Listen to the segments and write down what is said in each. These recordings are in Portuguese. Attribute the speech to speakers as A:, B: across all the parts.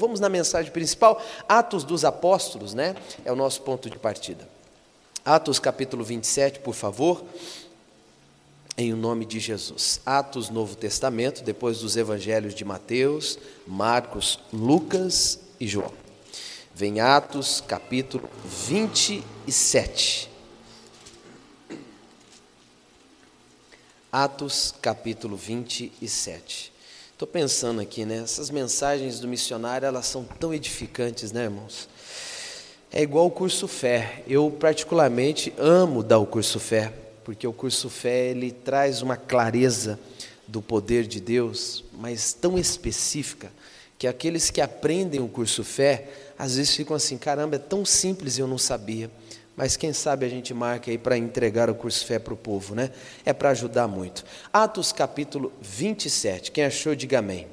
A: Vamos na mensagem principal, Atos dos Apóstolos, né? É o nosso ponto de partida. Atos capítulo 27, por favor, em nome de Jesus. Atos Novo Testamento, depois dos evangelhos de Mateus, Marcos, Lucas e João. Vem Atos capítulo 27. Atos capítulo 27. Estou pensando aqui, né? Essas mensagens do missionário, elas são tão edificantes, né, irmãos? É igual o curso fé. Eu particularmente amo dar o curso fé, porque o curso fé ele traz uma clareza do poder de Deus, mas tão específica que aqueles que aprendem o curso fé, às vezes ficam assim, caramba, é tão simples e eu não sabia. Mas quem sabe a gente marca aí para entregar o curso fé para o povo, né? É para ajudar muito. Atos capítulo 27. Quem achou, diga amém.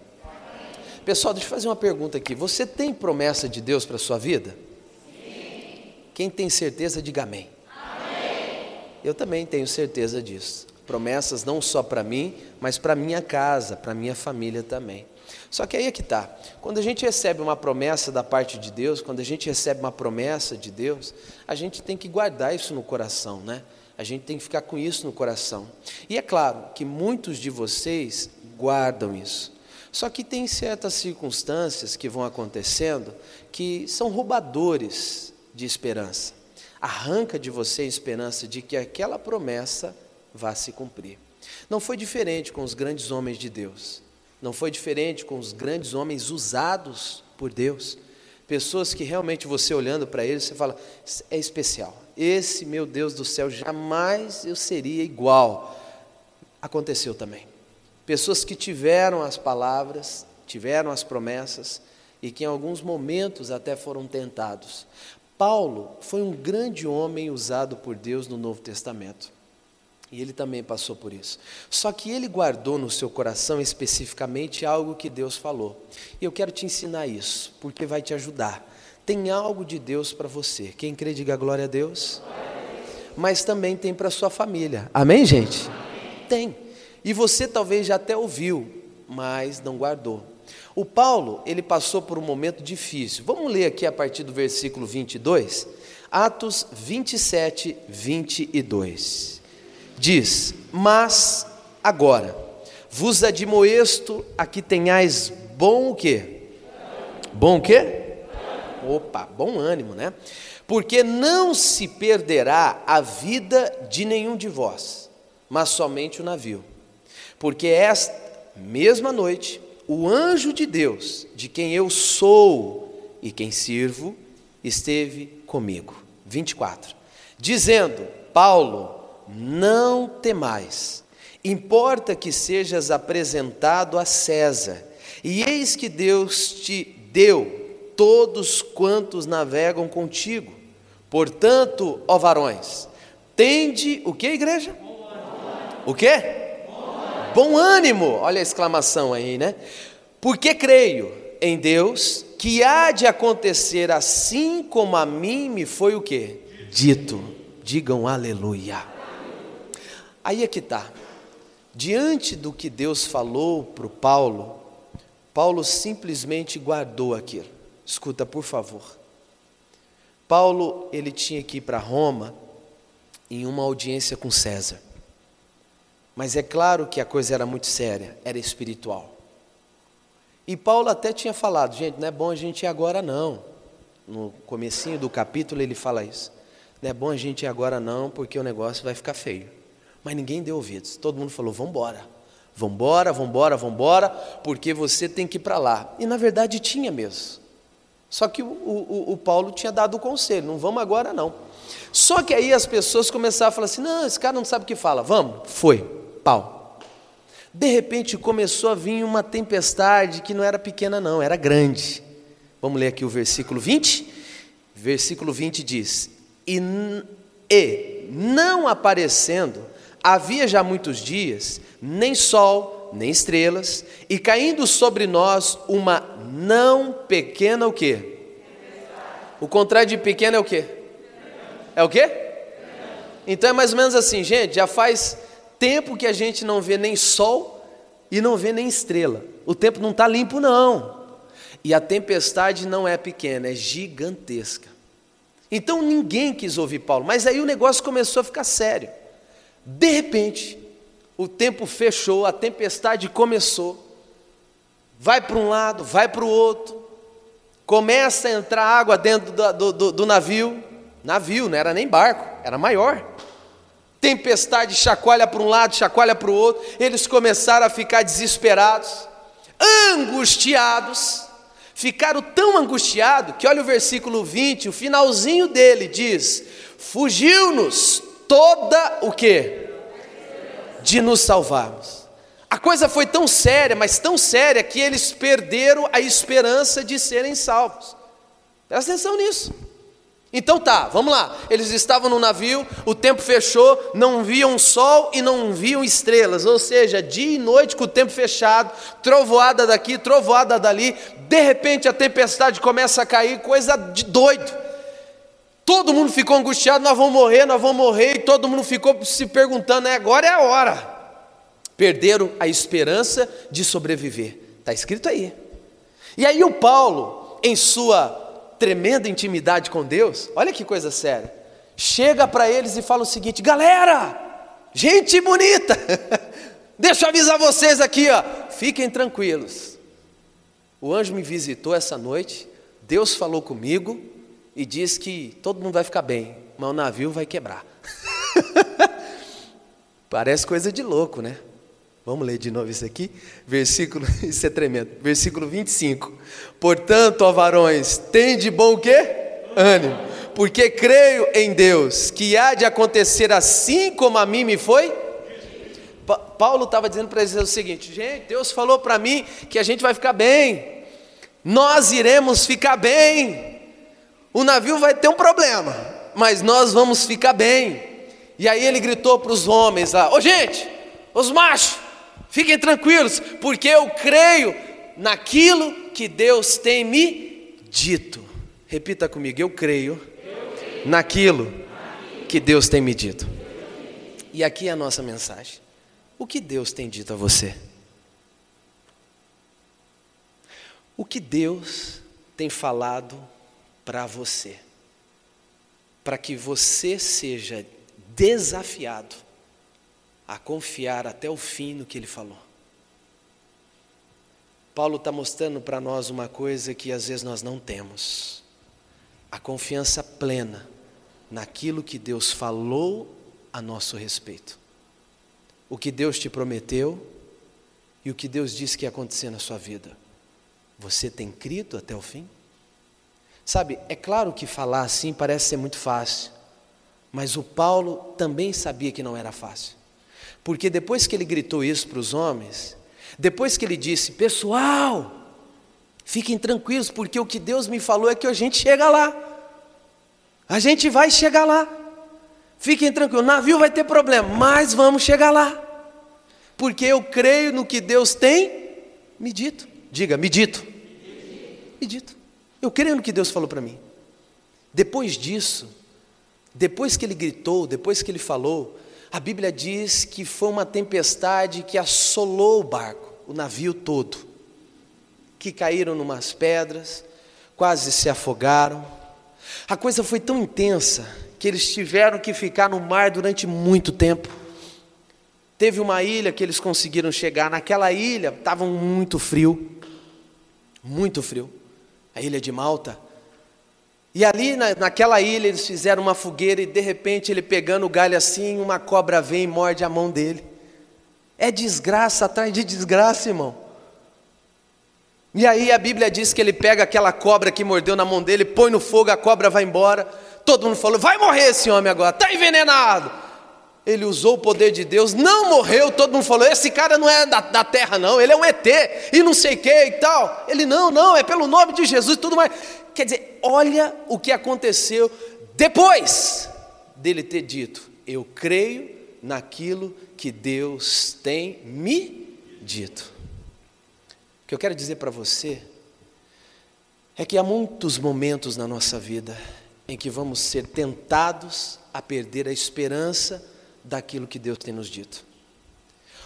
A: Pessoal, deixa eu fazer uma pergunta aqui. Você tem promessa de Deus para a sua vida? Sim. Quem tem certeza, diga amém. amém. Eu também tenho certeza disso. Promessas não só para mim, mas para minha casa, para minha família também. Só que aí é que está. Quando a gente recebe uma promessa da parte de Deus, quando a gente recebe uma promessa de Deus, a gente tem que guardar isso no coração, né? A gente tem que ficar com isso no coração. E é claro que muitos de vocês guardam isso. Só que tem certas circunstâncias que vão acontecendo que são roubadores de esperança. Arranca de você a esperança de que aquela promessa vá se cumprir. Não foi diferente com os grandes homens de Deus. Não foi diferente com os grandes homens usados por Deus. Pessoas que realmente você olhando para eles, você fala, é especial. Esse, meu Deus do céu, jamais eu seria igual. Aconteceu também. Pessoas que tiveram as palavras, tiveram as promessas e que em alguns momentos até foram tentados. Paulo foi um grande homem usado por Deus no Novo Testamento. E ele também passou por isso. Só que ele guardou no seu coração especificamente algo que Deus falou. E eu quero te ensinar isso, porque vai te ajudar. Tem algo de Deus para você. Quem crê, diga glória a Deus. Mas também tem para sua família. Amém, gente? Tem. E você talvez já até ouviu, mas não guardou. O Paulo, ele passou por um momento difícil. Vamos ler aqui a partir do versículo 22. Atos 27, 22 diz: Mas agora vos admoesto a que tenhais bom o quê? Bom o quê? Opa, bom ânimo, né? Porque não se perderá a vida de nenhum de vós, mas somente o navio. Porque esta mesma noite, o anjo de Deus, de quem eu sou e quem sirvo, esteve comigo. 24. Dizendo: Paulo, não temais. Importa que sejas apresentado a César. E eis que Deus te deu todos quantos navegam contigo. Portanto, ó varões, tende o que, igreja? O que? Bom ânimo. Olha a exclamação aí, né? Porque creio em Deus que há de acontecer assim como a mim me foi o que? Dito. Digam aleluia. Aí é que está. Diante do que Deus falou para o Paulo, Paulo simplesmente guardou aquilo. Escuta, por favor. Paulo, ele tinha que ir para Roma em uma audiência com César. Mas é claro que a coisa era muito séria, era espiritual. E Paulo até tinha falado, gente, não é bom a gente ir agora não. No comecinho do capítulo ele fala isso. Não é bom a gente ir agora não, porque o negócio vai ficar feio. Mas ninguém deu ouvidos. Todo mundo falou: vambora, vambora, vambora, vambora, porque você tem que ir para lá. E na verdade tinha mesmo. Só que o, o, o, Paulo tinha dado o conselho: não vamos agora não. Só que aí as pessoas começaram a falar assim: não, esse cara não sabe o que fala. Vamos. Foi. Pau. De repente começou a vir uma tempestade que não era pequena, não, era grande. Vamos ler aqui o versículo 20? Versículo 20 diz: E, e não aparecendo havia já muitos dias, nem sol, nem estrelas, e caindo sobre nós uma não pequena o quê? O contrário de pequena é o quê? É o quê? Então é mais ou menos assim, gente, já faz tempo que a gente não vê nem sol e não vê nem estrela. O tempo não está limpo, não. E a tempestade não é pequena, é gigantesca. Então ninguém quis ouvir Paulo, mas aí o negócio começou a ficar sério. De repente, o tempo fechou, a tempestade começou. Vai para um lado, vai para o outro. Começa a entrar água dentro do, do, do navio. Navio, não era nem barco, era maior. Tempestade chacoalha para um lado, chacoalha para o outro. Eles começaram a ficar desesperados, angustiados. Ficaram tão angustiados que olha o versículo 20, o finalzinho dele diz: Fugiu-nos toda o que? De nos salvarmos. A coisa foi tão séria, mas tão séria, que eles perderam a esperança de serem salvos. Presta atenção nisso. Então tá, vamos lá. Eles estavam no navio, o tempo fechou, não viam sol e não viam estrelas, ou seja, dia e noite com o tempo fechado, trovoada daqui, trovoada dali. De repente a tempestade começa a cair, coisa de doido. Todo mundo ficou angustiado, nós vamos morrer, nós vamos morrer, e todo mundo ficou se perguntando, é, agora é a hora. Perderam a esperança de sobreviver. Está escrito aí. E aí o Paulo, em sua tremenda intimidade com Deus, olha que coisa séria, chega para eles e fala o seguinte: galera, gente bonita, deixa eu avisar vocês aqui, ó, fiquem tranquilos. O anjo me visitou essa noite, Deus falou comigo, e diz que todo mundo vai ficar bem, mas o navio vai quebrar. Parece coisa de louco, né? Vamos ler de novo isso aqui? Versículo, isso é tremendo. Versículo 25. Portanto, ó varões, tem de bom o quê? Ânimo. Porque creio em Deus, que há de acontecer assim como a mim me foi. Pa Paulo estava dizendo para eles o seguinte: gente, Deus falou para mim que a gente vai ficar bem, nós iremos ficar bem, o navio vai ter um problema, mas nós vamos ficar bem. E aí ele gritou para os homens lá: Ô gente, os machos, fiquem tranquilos, porque eu creio naquilo que Deus tem me dito. Repita comigo: eu creio, eu creio. Naquilo, que Deus tem me dito. E aqui é a nossa mensagem. O que Deus tem dito a você? O que Deus tem falado para você, para que você seja desafiado a confiar até o fim no que ele falou. Paulo está mostrando para nós uma coisa que às vezes nós não temos: a confiança plena naquilo que Deus falou a nosso respeito. O que Deus te prometeu e o que Deus disse que ia acontecer na sua vida. Você tem crido até o fim? Sabe, é claro que falar assim parece ser muito fácil, mas o Paulo também sabia que não era fácil. Porque depois que ele gritou isso para os homens, depois que ele disse, pessoal, fiquem tranquilos, porque o que Deus me falou é que a gente chega lá. A gente vai chegar lá. Fiquem tranquilos, o navio vai ter problema, mas vamos chegar lá. Porque eu creio no que Deus tem me dito. Diga, me dito. Me dito. Eu creio no que Deus falou para mim. Depois disso, depois que ele gritou, depois que ele falou, a Bíblia diz que foi uma tempestade que assolou o barco, o navio todo, que caíram numas pedras, quase se afogaram. A coisa foi tão intensa que eles tiveram que ficar no mar durante muito tempo. Teve uma ilha que eles conseguiram chegar, naquela ilha estava muito frio, muito frio a ilha de Malta. E ali na, naquela ilha eles fizeram uma fogueira e de repente ele pegando o galho assim, uma cobra vem e morde a mão dele. É desgraça atrás de desgraça, irmão. E aí a Bíblia diz que ele pega aquela cobra que mordeu na mão dele, põe no fogo, a cobra vai embora. Todo mundo falou: vai morrer esse homem agora, está envenenado. Ele usou o poder de Deus, não morreu. Todo mundo falou: esse cara não é da, da terra, não, ele é um ET e não sei o que e tal. Ele, não, não, é pelo nome de Jesus e tudo mais. Quer dizer, olha o que aconteceu depois dele ter dito: Eu creio naquilo que Deus tem me dito. O que eu quero dizer para você é que há muitos momentos na nossa vida em que vamos ser tentados a perder a esperança daquilo que Deus tem nos dito.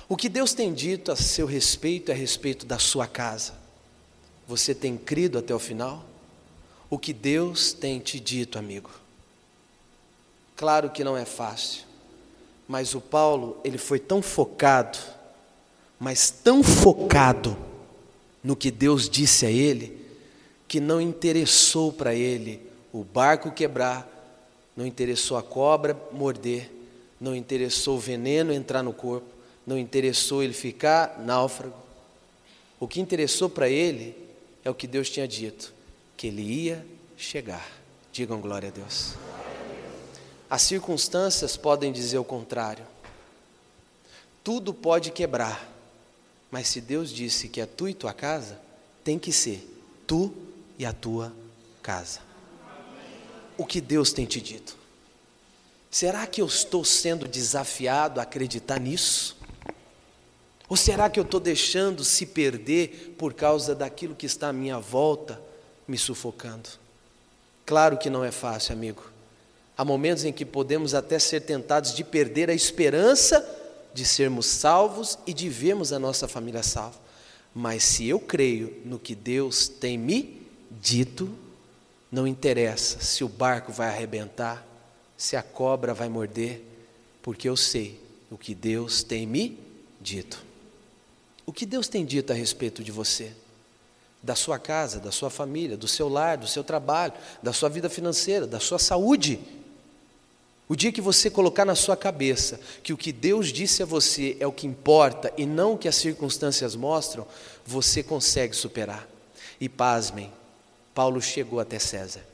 A: O que Deus tem dito a seu respeito é a respeito da sua casa, Você tem crido até o final? O que Deus tem te dito, amigo? Claro que não é fácil, mas o Paulo, ele foi tão focado, mas tão focado no que Deus disse a ele, que não interessou para ele o barco quebrar, não interessou a cobra morder, não interessou o veneno entrar no corpo, não interessou ele ficar náufrago. O que interessou para ele é o que Deus tinha dito, que ele ia chegar. Digam glória a Deus. As circunstâncias podem dizer o contrário. Tudo pode quebrar, mas se Deus disse que é tu e tua casa, tem que ser tu e a tua casa. O que Deus tem te dito? Será que eu estou sendo desafiado a acreditar nisso? Ou será que eu estou deixando se perder por causa daquilo que está à minha volta me sufocando? Claro que não é fácil, amigo. Há momentos em que podemos até ser tentados de perder a esperança de sermos salvos e de vermos a nossa família salva. Mas se eu creio no que Deus tem me dito, não interessa se o barco vai arrebentar, se a cobra vai morder, porque eu sei o que Deus tem me dito. O que Deus tem dito a respeito de você? Da sua casa, da sua família, do seu lar, do seu trabalho, da sua vida financeira, da sua saúde. O dia que você colocar na sua cabeça que o que Deus disse a você é o que importa e não o que as circunstâncias mostram, você consegue superar. E pasmem, Paulo chegou até César.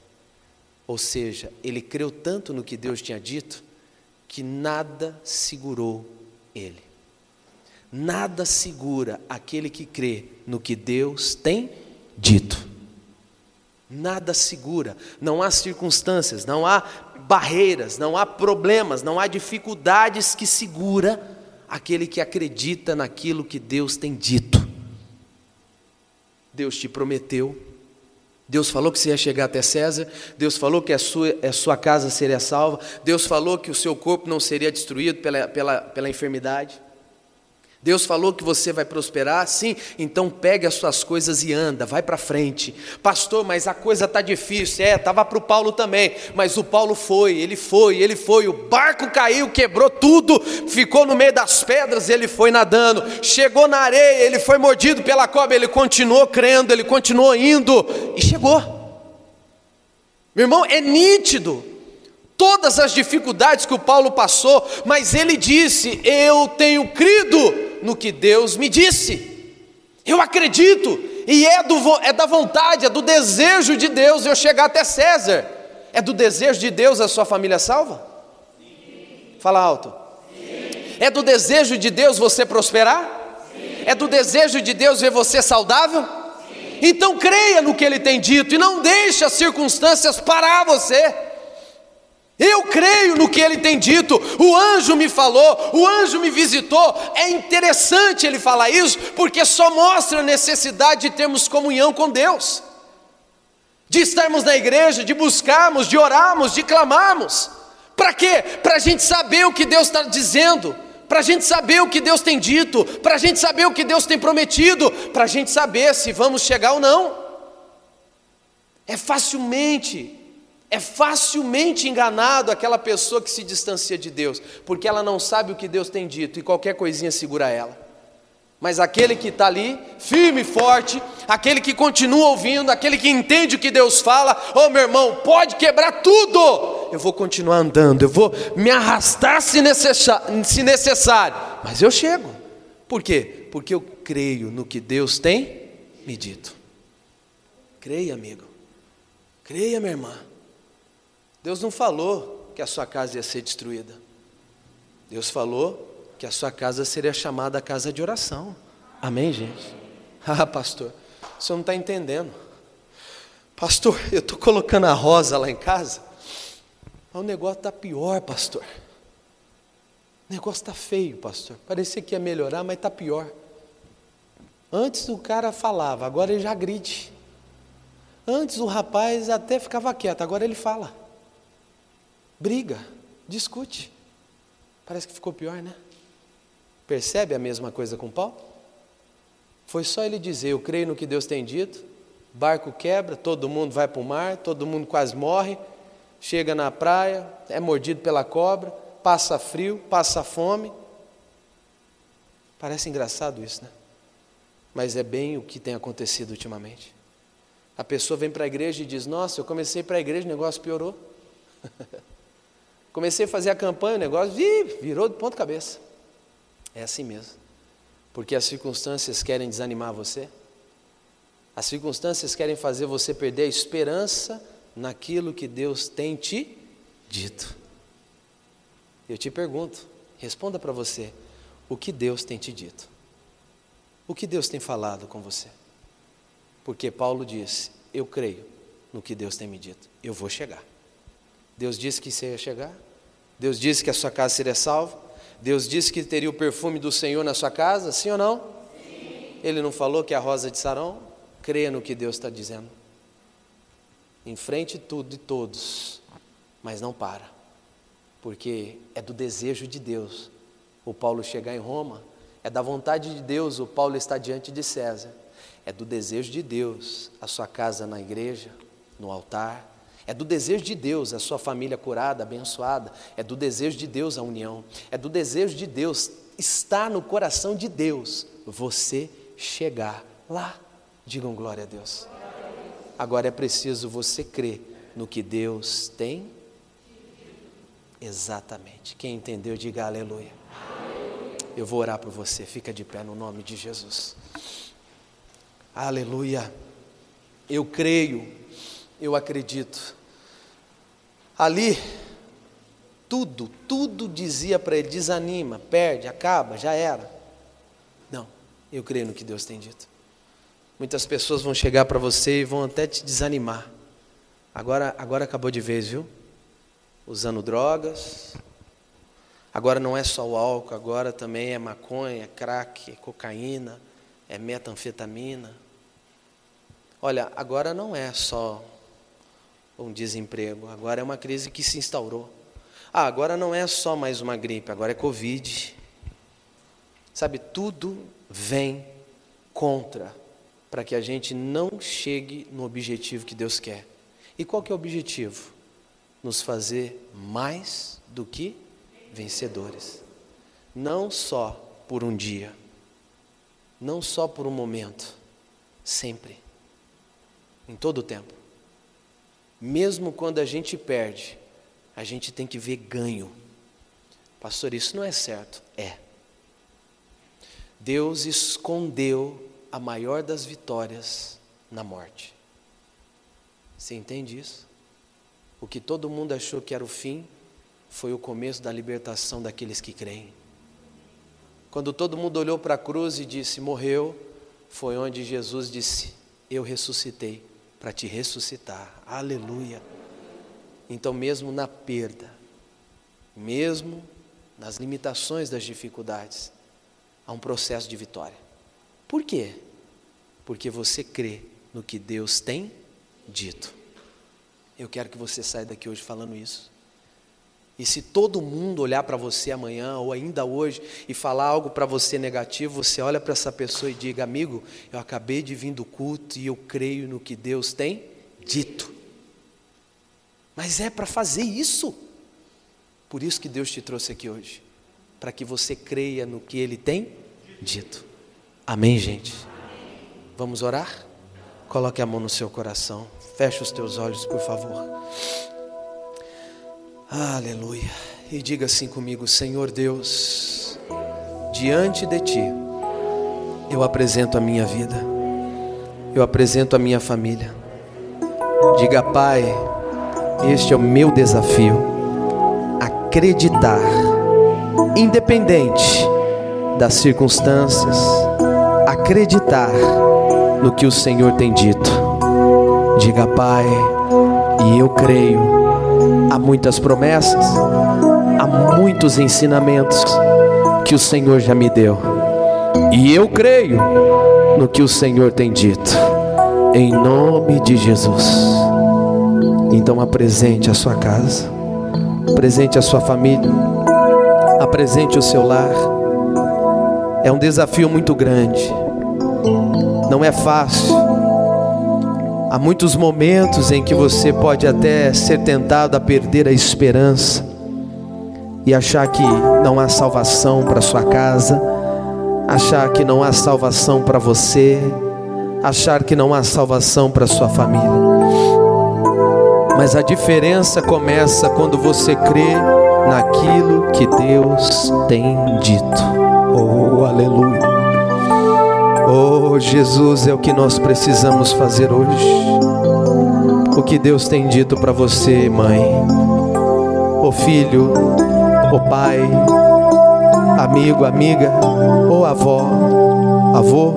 A: Ou seja, ele creu tanto no que Deus tinha dito que nada segurou ele. Nada segura aquele que crê no que Deus tem dito. Nada segura, não há circunstâncias, não há barreiras, não há problemas, não há dificuldades que segura aquele que acredita naquilo que Deus tem dito. Deus te prometeu Deus falou que você ia chegar até César, Deus falou que a sua, a sua casa seria salva, Deus falou que o seu corpo não seria destruído pela, pela, pela enfermidade. Deus falou que você vai prosperar, sim, então pegue as suas coisas e anda, vai para frente. Pastor, mas a coisa está difícil. É, estava para o Paulo também, mas o Paulo foi, ele foi, ele foi. O barco caiu, quebrou tudo, ficou no meio das pedras, ele foi nadando. Chegou na areia, ele foi mordido pela cobra, ele continuou crendo, ele continuou indo e chegou. Meu irmão, é nítido todas as dificuldades que o Paulo passou, mas ele disse: Eu tenho crido no que Deus me disse. Eu acredito, e é, do, é da vontade, é do desejo de Deus eu chegar até César. É do desejo de Deus a sua família salva? Sim. Fala alto. Sim. É do desejo de Deus você prosperar? É do desejo de Deus ver você saudável? Então creia no que Ele tem dito e não deixe as circunstâncias parar você. Eu creio no que ele tem dito, o anjo me falou, o anjo me visitou. É interessante ele falar isso, porque só mostra a necessidade de termos comunhão com Deus, de estarmos na igreja, de buscarmos, de orarmos, de clamarmos. Para quê? Para a gente saber o que Deus está dizendo, para a gente saber o que Deus tem dito, para a gente saber o que Deus tem prometido, para a gente saber se vamos chegar ou não. É facilmente é facilmente enganado aquela pessoa que se distancia de Deus, porque ela não sabe o que Deus tem dito e qualquer coisinha segura ela. Mas aquele que está ali, firme e forte, aquele que continua ouvindo, aquele que entende o que Deus fala, ô oh, meu irmão, pode quebrar tudo, eu vou continuar andando, eu vou me arrastar se necessário, mas eu chego. Por quê? Porque eu creio no que Deus tem me dito. Creia, amigo. Creia, minha irmã. Deus não falou que a sua casa ia ser destruída. Deus falou que a sua casa seria chamada casa de oração. Amém, gente? Ah, pastor, senhor não está entendendo. Pastor, eu estou colocando a rosa lá em casa, mas o negócio está pior, pastor. O negócio está feio, pastor. Parecia que ia melhorar, mas está pior. Antes o cara falava, agora ele já grite. Antes o rapaz até ficava quieto, agora ele fala briga, discute. Parece que ficou pior, né? Percebe a mesma coisa com Paulo? Foi só ele dizer: Eu creio no que Deus tem dito, barco quebra, todo mundo vai para o mar, todo mundo quase morre, chega na praia, é mordido pela cobra, passa frio, passa fome. Parece engraçado isso, né? Mas é bem o que tem acontecido ultimamente. A pessoa vem para a igreja e diz: Nossa, eu comecei para a igreja, o negócio piorou. comecei a fazer a campanha, o negócio virou de ponta cabeça. É assim mesmo. Porque as circunstâncias querem desanimar você. As circunstâncias querem fazer você perder a esperança naquilo que Deus tem te dito. Eu te pergunto, responda para você: o que Deus tem te dito? O que Deus tem falado com você? Porque Paulo disse: Eu creio no que Deus tem me dito, eu vou chegar. Deus disse que você ia chegar, Deus disse que a sua casa seria salva, Deus disse que teria o perfume do Senhor na sua casa, sim ou não? Sim. Ele não falou que é a rosa de Sarão? Creia no que Deus está dizendo. Enfrente tudo e todos, mas não para, porque é do desejo de Deus o Paulo chegar em Roma, é da vontade de Deus o Paulo estar diante de César, é do desejo de Deus a sua casa na igreja, no altar, é do desejo de Deus a sua família curada, abençoada. É do desejo de Deus a união. É do desejo de Deus estar no coração de Deus você chegar lá. Digam glória a Deus. Agora é preciso você crer no que Deus tem. Exatamente. Quem entendeu, diga aleluia. Eu vou orar por você. Fica de pé no nome de Jesus. Aleluia. Eu creio eu acredito. Ali, tudo, tudo dizia para ele: desanima, perde, acaba, já era. Não, eu creio no que Deus tem dito. Muitas pessoas vão chegar para você e vão até te desanimar. Agora, agora acabou de vez, viu? Usando drogas. Agora não é só o álcool, agora também é maconha, é crack, é cocaína, é metanfetamina. Olha, agora não é só um desemprego, agora é uma crise que se instaurou. Ah, agora não é só mais uma gripe, agora é Covid. Sabe, tudo vem contra para que a gente não chegue no objetivo que Deus quer. E qual que é o objetivo? Nos fazer mais do que vencedores. Não só por um dia, não só por um momento, sempre, em todo o tempo. Mesmo quando a gente perde, a gente tem que ver ganho. Pastor, isso não é certo. É. Deus escondeu a maior das vitórias na morte. Você entende isso? O que todo mundo achou que era o fim foi o começo da libertação daqueles que creem. Quando todo mundo olhou para a cruz e disse: Morreu, foi onde Jesus disse: Eu ressuscitei para te ressuscitar. Aleluia. Então, mesmo na perda, mesmo nas limitações das dificuldades, há um processo de vitória. Por quê? Porque você crê no que Deus tem dito. Eu quero que você saia daqui hoje falando isso. E se todo mundo olhar para você amanhã ou ainda hoje e falar algo para você negativo, você olha para essa pessoa e diga: Amigo, eu acabei de vir do culto e eu creio no que Deus tem dito. Mas é para fazer isso. Por isso que Deus te trouxe aqui hoje, para que você creia no que Ele tem dito. Amém, gente? Vamos orar? Coloque a mão no seu coração. Feche os teus olhos, por favor. Aleluia. E diga assim comigo: Senhor Deus, diante de Ti, eu apresento a minha vida, eu apresento a minha família. Diga, Pai, este é o meu desafio. Acreditar, independente das circunstâncias, acreditar no que o Senhor tem dito. Diga, Pai, e eu creio Há muitas promessas, há muitos ensinamentos que o Senhor já me deu. E eu creio no que o Senhor tem dito. Em nome de Jesus. Então apresente a sua casa, apresente a sua família, apresente o seu lar. É um desafio muito grande. Não é fácil. Há muitos momentos em que você pode até ser tentado a perder a esperança e achar que não há salvação para sua casa, achar que não há salvação para você, achar que não há salvação para sua família. Mas a diferença começa quando você crê naquilo que Deus tem dito. Oh, aleluia. Oh, Jesus é o que nós precisamos fazer hoje. O que Deus tem dito para você, mãe. Oh, filho, oh, pai, amigo, amiga, oh, avó, avô.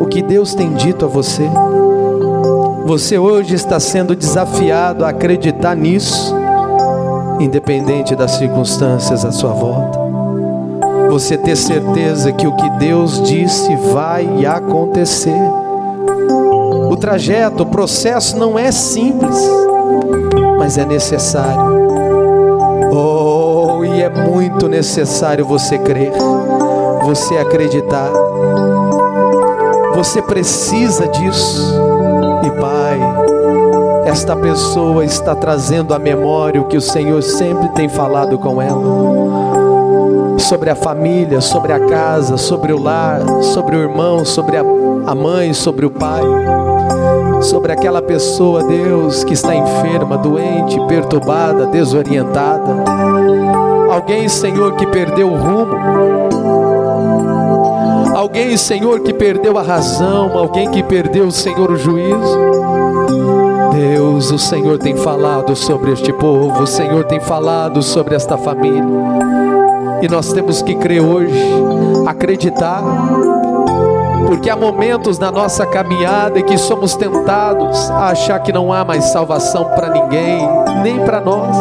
A: O que Deus tem dito a você. Você hoje está sendo desafiado a acreditar nisso independente das circunstâncias à sua volta. Você ter certeza que o que Deus disse vai acontecer. O trajeto, o processo não é simples, mas é necessário. Oh, e é muito necessário você crer, você acreditar. Você precisa disso. E Pai, esta pessoa está trazendo à memória o que o Senhor sempre tem falado com ela. Sobre a família, sobre a casa, sobre o lar, sobre o irmão, sobre a, mãe, sobre o pai. Sobre aquela pessoa, Deus, que está enferma, doente, perturbada, desorientada. Alguém, Senhor, que perdeu o rumo. Alguém, Senhor, que perdeu a razão. Alguém que perdeu, Senhor, o juízo. Deus, o Senhor tem falado sobre este povo, o Senhor tem falado sobre esta família. E nós temos que crer hoje, acreditar, porque há momentos na nossa caminhada em que somos tentados a achar que não há mais salvação para ninguém, nem para nós.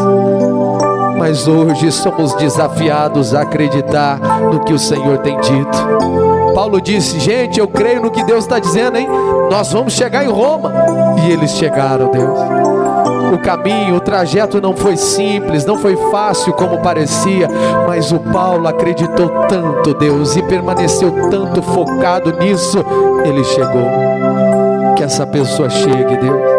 A: Mas hoje somos desafiados a acreditar no que o Senhor tem dito. Paulo disse: Gente, eu creio no que Deus está dizendo, hein? Nós vamos chegar em Roma. E eles chegaram, Deus. O caminho, o trajeto não foi simples, não foi fácil como parecia, mas o Paulo acreditou tanto, Deus, e permaneceu tanto focado nisso, ele chegou. Que essa pessoa chegue, Deus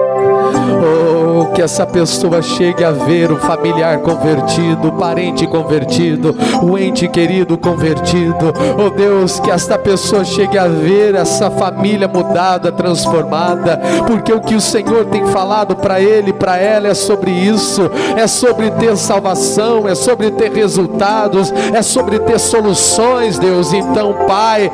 A: Oh, que essa pessoa chegue a ver o familiar convertido, o parente convertido, o ente querido convertido. Oh Deus, que esta pessoa chegue a ver essa família mudada, transformada, porque o que o Senhor tem falado para ele, para ela é sobre isso, é sobre ter salvação, é sobre ter resultados, é sobre ter soluções, Deus. Então, Pai,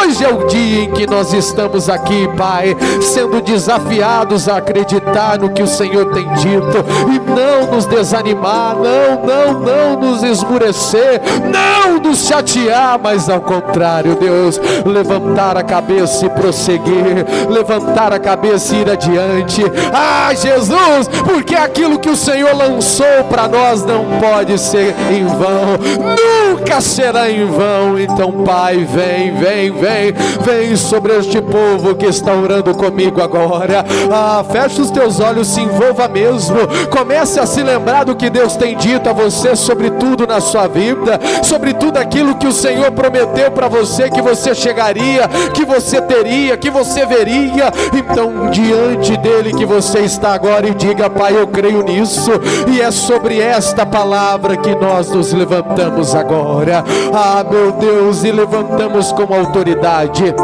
A: hoje é o dia em que nós estamos aqui, Pai, sendo desafiados a acreditar no que o Senhor tem dito e não nos desanimar, não, não, não nos esmurecer, não nos chatear, mas ao contrário, Deus, levantar a cabeça e prosseguir, levantar a cabeça e ir adiante. Ah, Jesus, porque aquilo que o Senhor lançou para nós não pode ser em vão, nunca será em vão. Então, Pai, vem, vem, vem, vem sobre este povo que está orando comigo agora. Ah, fecha os teus olhos, se envolva mesmo. Comece a se lembrar do que Deus tem dito a você sobre tudo na sua vida, sobre tudo aquilo que o Senhor prometeu para você que você chegaria, que você teria, que você veria. Então, diante dele que você está agora e diga: Pai, eu creio nisso. E é sobre esta palavra que nós nos levantamos agora. Ah, meu Deus, e levantamos com autoridade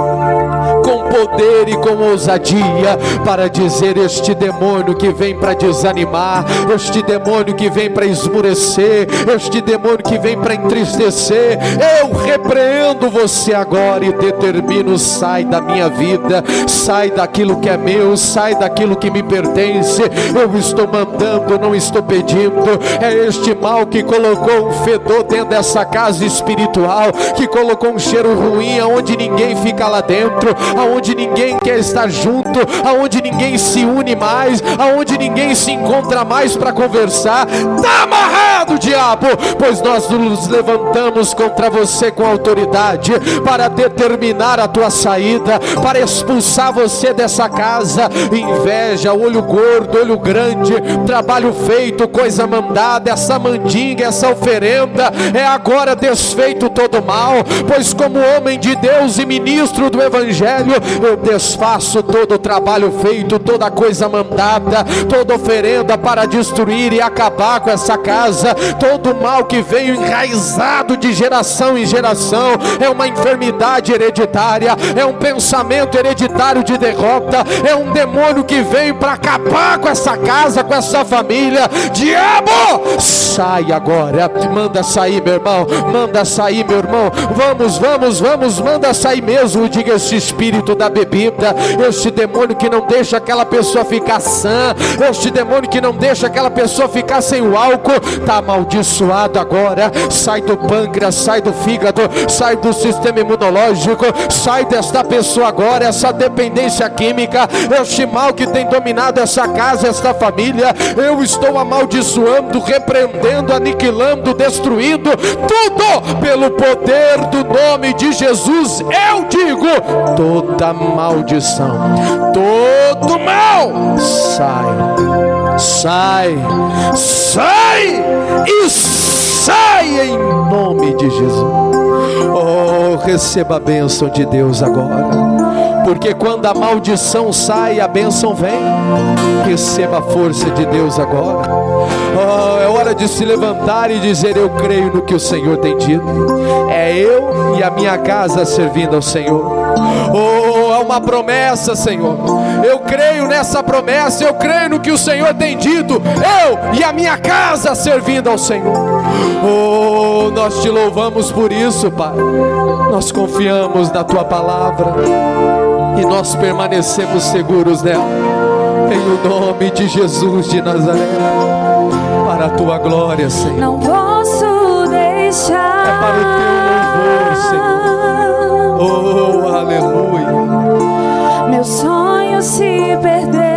A: poder e com ousadia para dizer: Este demônio que vem para desanimar, este demônio que vem para esmurecer, este demônio que vem para entristecer, eu repreendo você agora e determino: sai da minha vida, sai daquilo que é meu, sai daquilo que me pertence. Eu estou mandando, não estou pedindo. É este mal que colocou um fedor dentro dessa casa espiritual, que colocou um cheiro ruim aonde ninguém fica lá dentro, aonde ninguém quer estar junto, aonde ninguém se une mais, aonde ninguém se encontra mais para conversar. Está amarrado, diabo, pois nós nos levantamos contra você com autoridade para determinar a tua saída, para expulsar você dessa casa. Inveja, olho gordo, olho grande, trabalho feito, coisa mandada, essa mandinga, essa oferenda é agora desfeito todo mal, pois como homem de Deus e ministro do Evangelho, eu desfaço todo o trabalho feito, toda coisa mandada, toda oferenda para destruir e acabar com essa casa, todo mal que veio enraizado de geração em geração, é uma enfermidade hereditária, é um pensamento hereditário de derrota, é um demônio que veio para acabar com essa casa, com essa família. Diabo, sai agora, manda sair, meu irmão, manda sair, meu irmão. Vamos, vamos, vamos, manda sair mesmo. Diga esse espírito da bebida, este demônio que não deixa aquela pessoa ficar sã, este demônio que não deixa aquela pessoa ficar sem o álcool, está amaldiçoado agora. Sai do pâncreas, sai do fígado, sai do sistema imunológico, sai desta pessoa agora, essa dependência química, este mal que tem dominado essa casa, esta família. Eu estou amaldiçoando, repreendendo, aniquilando, destruindo tudo pelo poder do nome de Jesus. Eu digo: toda maldição, todo mal, sai, sai, sai e sai em nome de Jesus. Oh, receba a bênção de Deus agora porque quando a maldição sai, a bênção vem. Receba a força de Deus agora. Oh, é hora de se levantar e dizer: Eu creio no que o Senhor tem dito. É eu e a minha casa servindo ao Senhor. Oh, uma promessa, Senhor. Eu creio nessa promessa, eu creio no que o Senhor tem dito. Eu e a minha casa servindo ao Senhor. Oh, nós te louvamos por isso, Pai. Nós confiamos na tua palavra e nós permanecemos seguros nela. Em o nome de Jesus de Nazaré, para a tua glória, Senhor.
B: Não posso deixar.
A: É para o teu louvor, Senhor. Oh, aleluia.
B: Meu sonho se perder.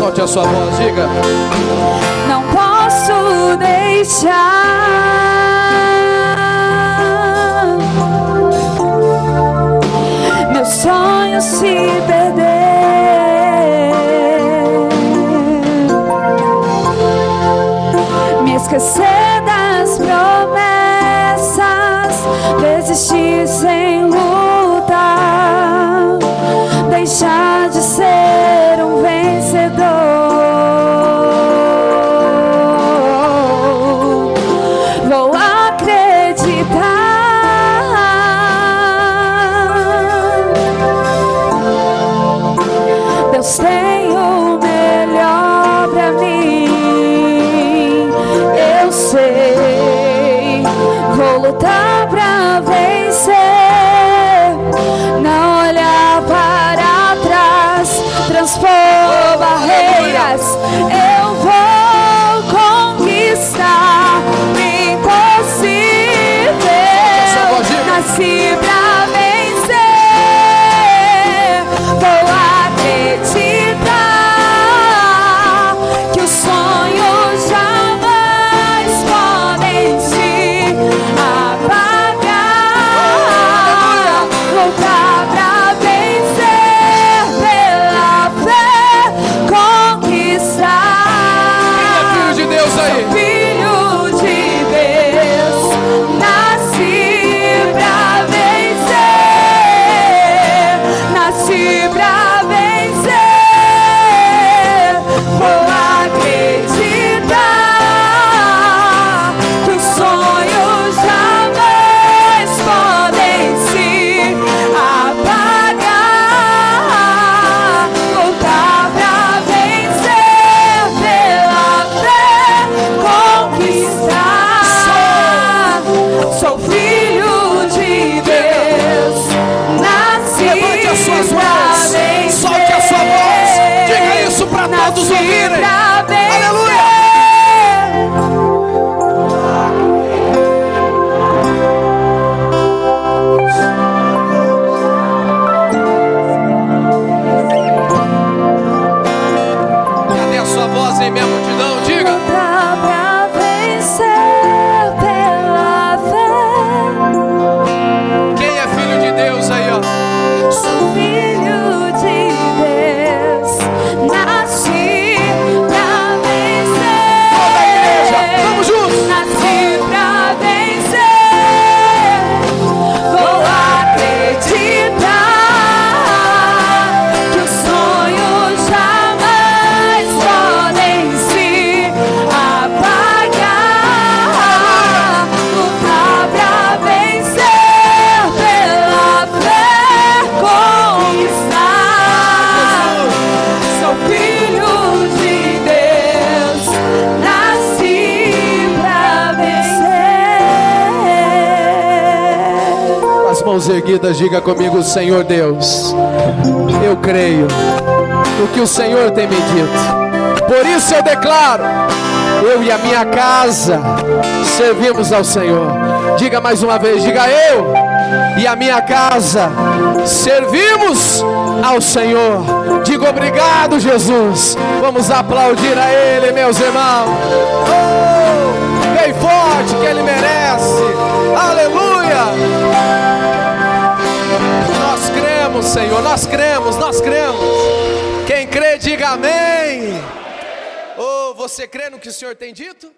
A: Solte a sua voz, diga.
B: Não posso deixar meu sonho se perder. Me esquecer das promessas, desistir sem
A: diga comigo, Senhor Deus, eu creio no que o Senhor tem me dito. Por isso eu declaro, eu e a minha casa servimos ao Senhor. Diga mais uma vez, diga eu e a minha casa servimos ao Senhor. Diga obrigado, Jesus. Vamos aplaudir a Ele, meus irmãos. Oh, bem forte que Ele merece. Senhor, nós cremos, nós cremos. Quem crê, diga amém. Oh, você crê no que o Senhor tem dito?